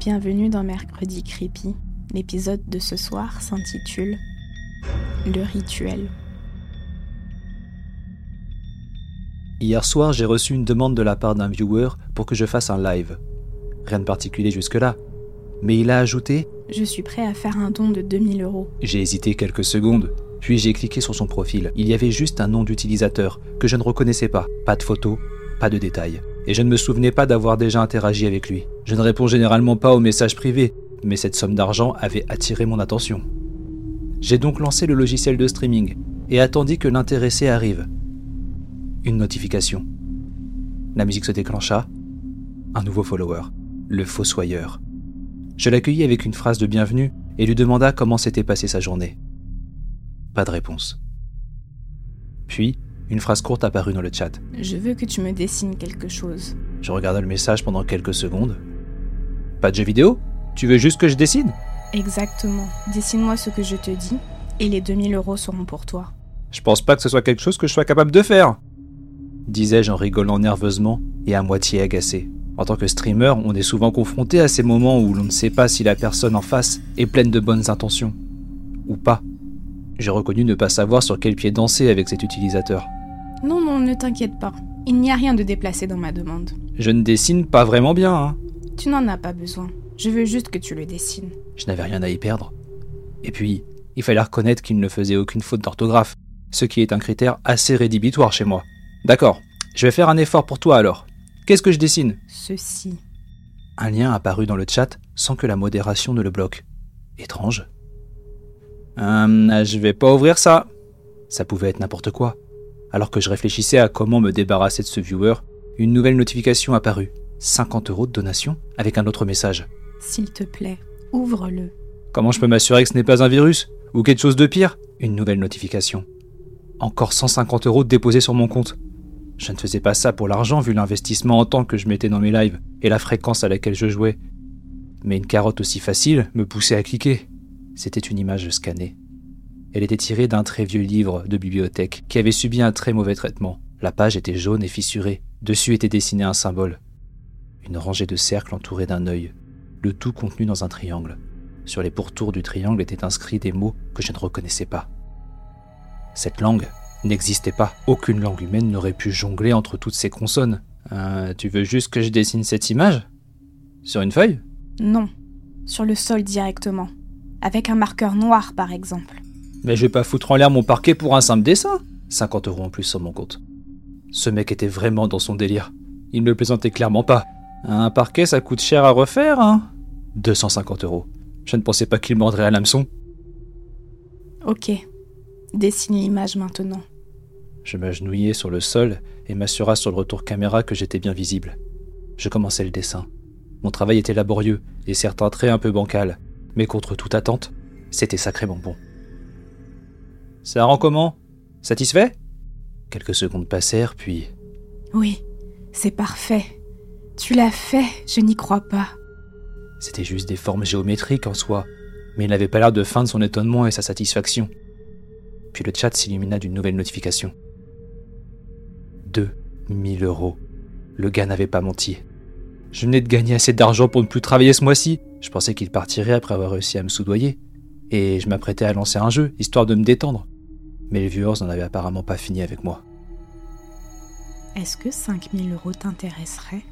Bienvenue dans Mercredi Creepy. L'épisode de ce soir s'intitule Le rituel. Hier soir, j'ai reçu une demande de la part d'un viewer pour que je fasse un live. Rien de particulier jusque-là. Mais il a ajouté Je suis prêt à faire un don de 2000 euros. J'ai hésité quelques secondes, puis j'ai cliqué sur son profil. Il y avait juste un nom d'utilisateur que je ne reconnaissais pas. Pas de photo, pas de détails. Et je ne me souvenais pas d'avoir déjà interagi avec lui. Je ne réponds généralement pas aux messages privés, mais cette somme d'argent avait attiré mon attention. J'ai donc lancé le logiciel de streaming et attendu que l'intéressé arrive. Une notification. La musique se déclencha. Un nouveau follower, le fossoyeur. Je l'accueillis avec une phrase de bienvenue et lui demanda comment s'était passée sa journée. Pas de réponse. Puis, une phrase courte apparut dans le chat. Je veux que tu me dessines quelque chose. Je regarda le message pendant quelques secondes. Pas de jeu vidéo? Tu veux juste que je dessine? Exactement. Dessine-moi ce que je te dis et les 2000 euros seront pour toi. Je pense pas que ce soit quelque chose que je sois capable de faire disais-je en rigolant nerveusement et à moitié agacé. En tant que streamer, on est souvent confronté à ces moments où l'on ne sait pas si la personne en face est pleine de bonnes intentions. Ou pas. J'ai reconnu ne pas savoir sur quel pied danser avec cet utilisateur. Non, non, ne t'inquiète pas. Il n'y a rien de déplacé dans ma demande. Je ne dessine pas vraiment bien, hein. Tu n'en as pas besoin. Je veux juste que tu le dessines. Je n'avais rien à y perdre. Et puis, il fallait reconnaître qu'il ne faisait aucune faute d'orthographe, ce qui est un critère assez rédhibitoire chez moi. D'accord, je vais faire un effort pour toi alors. Qu'est-ce que je dessine? Ceci. Un lien apparut dans le chat sans que la modération ne le bloque. Étrange. Hum, je vais pas ouvrir ça. Ça pouvait être n'importe quoi. Alors que je réfléchissais à comment me débarrasser de ce viewer, une nouvelle notification apparut. 50 euros de donation avec un autre message. S'il te plaît, ouvre-le. Comment je peux m'assurer que ce n'est pas un virus? Ou quelque chose de pire? Une nouvelle notification. Encore 150 euros déposés sur mon compte. Je ne faisais pas ça pour l'argent vu l'investissement en temps que je mettais dans mes lives et la fréquence à laquelle je jouais. Mais une carotte aussi facile me poussait à cliquer. C'était une image scannée. Elle était tirée d'un très vieux livre de bibliothèque qui avait subi un très mauvais traitement. La page était jaune et fissurée. Dessus était dessiné un symbole. Une rangée de cercles entourés d'un œil, le tout contenu dans un triangle. Sur les pourtours du triangle étaient inscrits des mots que je ne reconnaissais pas. Cette langue, n'existait pas. Aucune langue humaine n'aurait pu jongler entre toutes ces consonnes. Euh, tu veux juste que je dessine cette image? Sur une feuille? Non, sur le sol directement. Avec un marqueur noir par exemple. Mais je vais pas foutre en l'air mon parquet pour un simple dessin 50 euros en plus sur mon compte. Ce mec était vraiment dans son délire. Il ne me plaisantait clairement pas. Un parquet, ça coûte cher à refaire, hein 250 euros. Je ne pensais pas qu'il mordrait à l'hameçon. Ok. Dessine l'image maintenant. Je m'agenouillai sur le sol et m'assura sur le retour caméra que j'étais bien visible. Je commençais le dessin. Mon travail était laborieux et certains traits un peu bancal, mais contre toute attente, c'était sacrément bon. Ça rend comment? Satisfait? Quelques secondes passèrent, puis. Oui, c'est parfait. Tu l'as fait, je n'y crois pas. C'était juste des formes géométriques en soi, mais il n'avait pas l'air de feindre son étonnement et sa satisfaction. Puis le chat s'illumina d'une nouvelle notification. 2000 euros. Le gars n'avait pas menti. Je venais de gagner assez d'argent pour ne plus travailler ce mois-ci. Je pensais qu'il partirait après avoir réussi à me soudoyer. Et je m'apprêtais à lancer un jeu, histoire de me détendre. Mais les viewers n'en avaient apparemment pas fini avec moi. Est-ce que 5000 euros t'intéresserait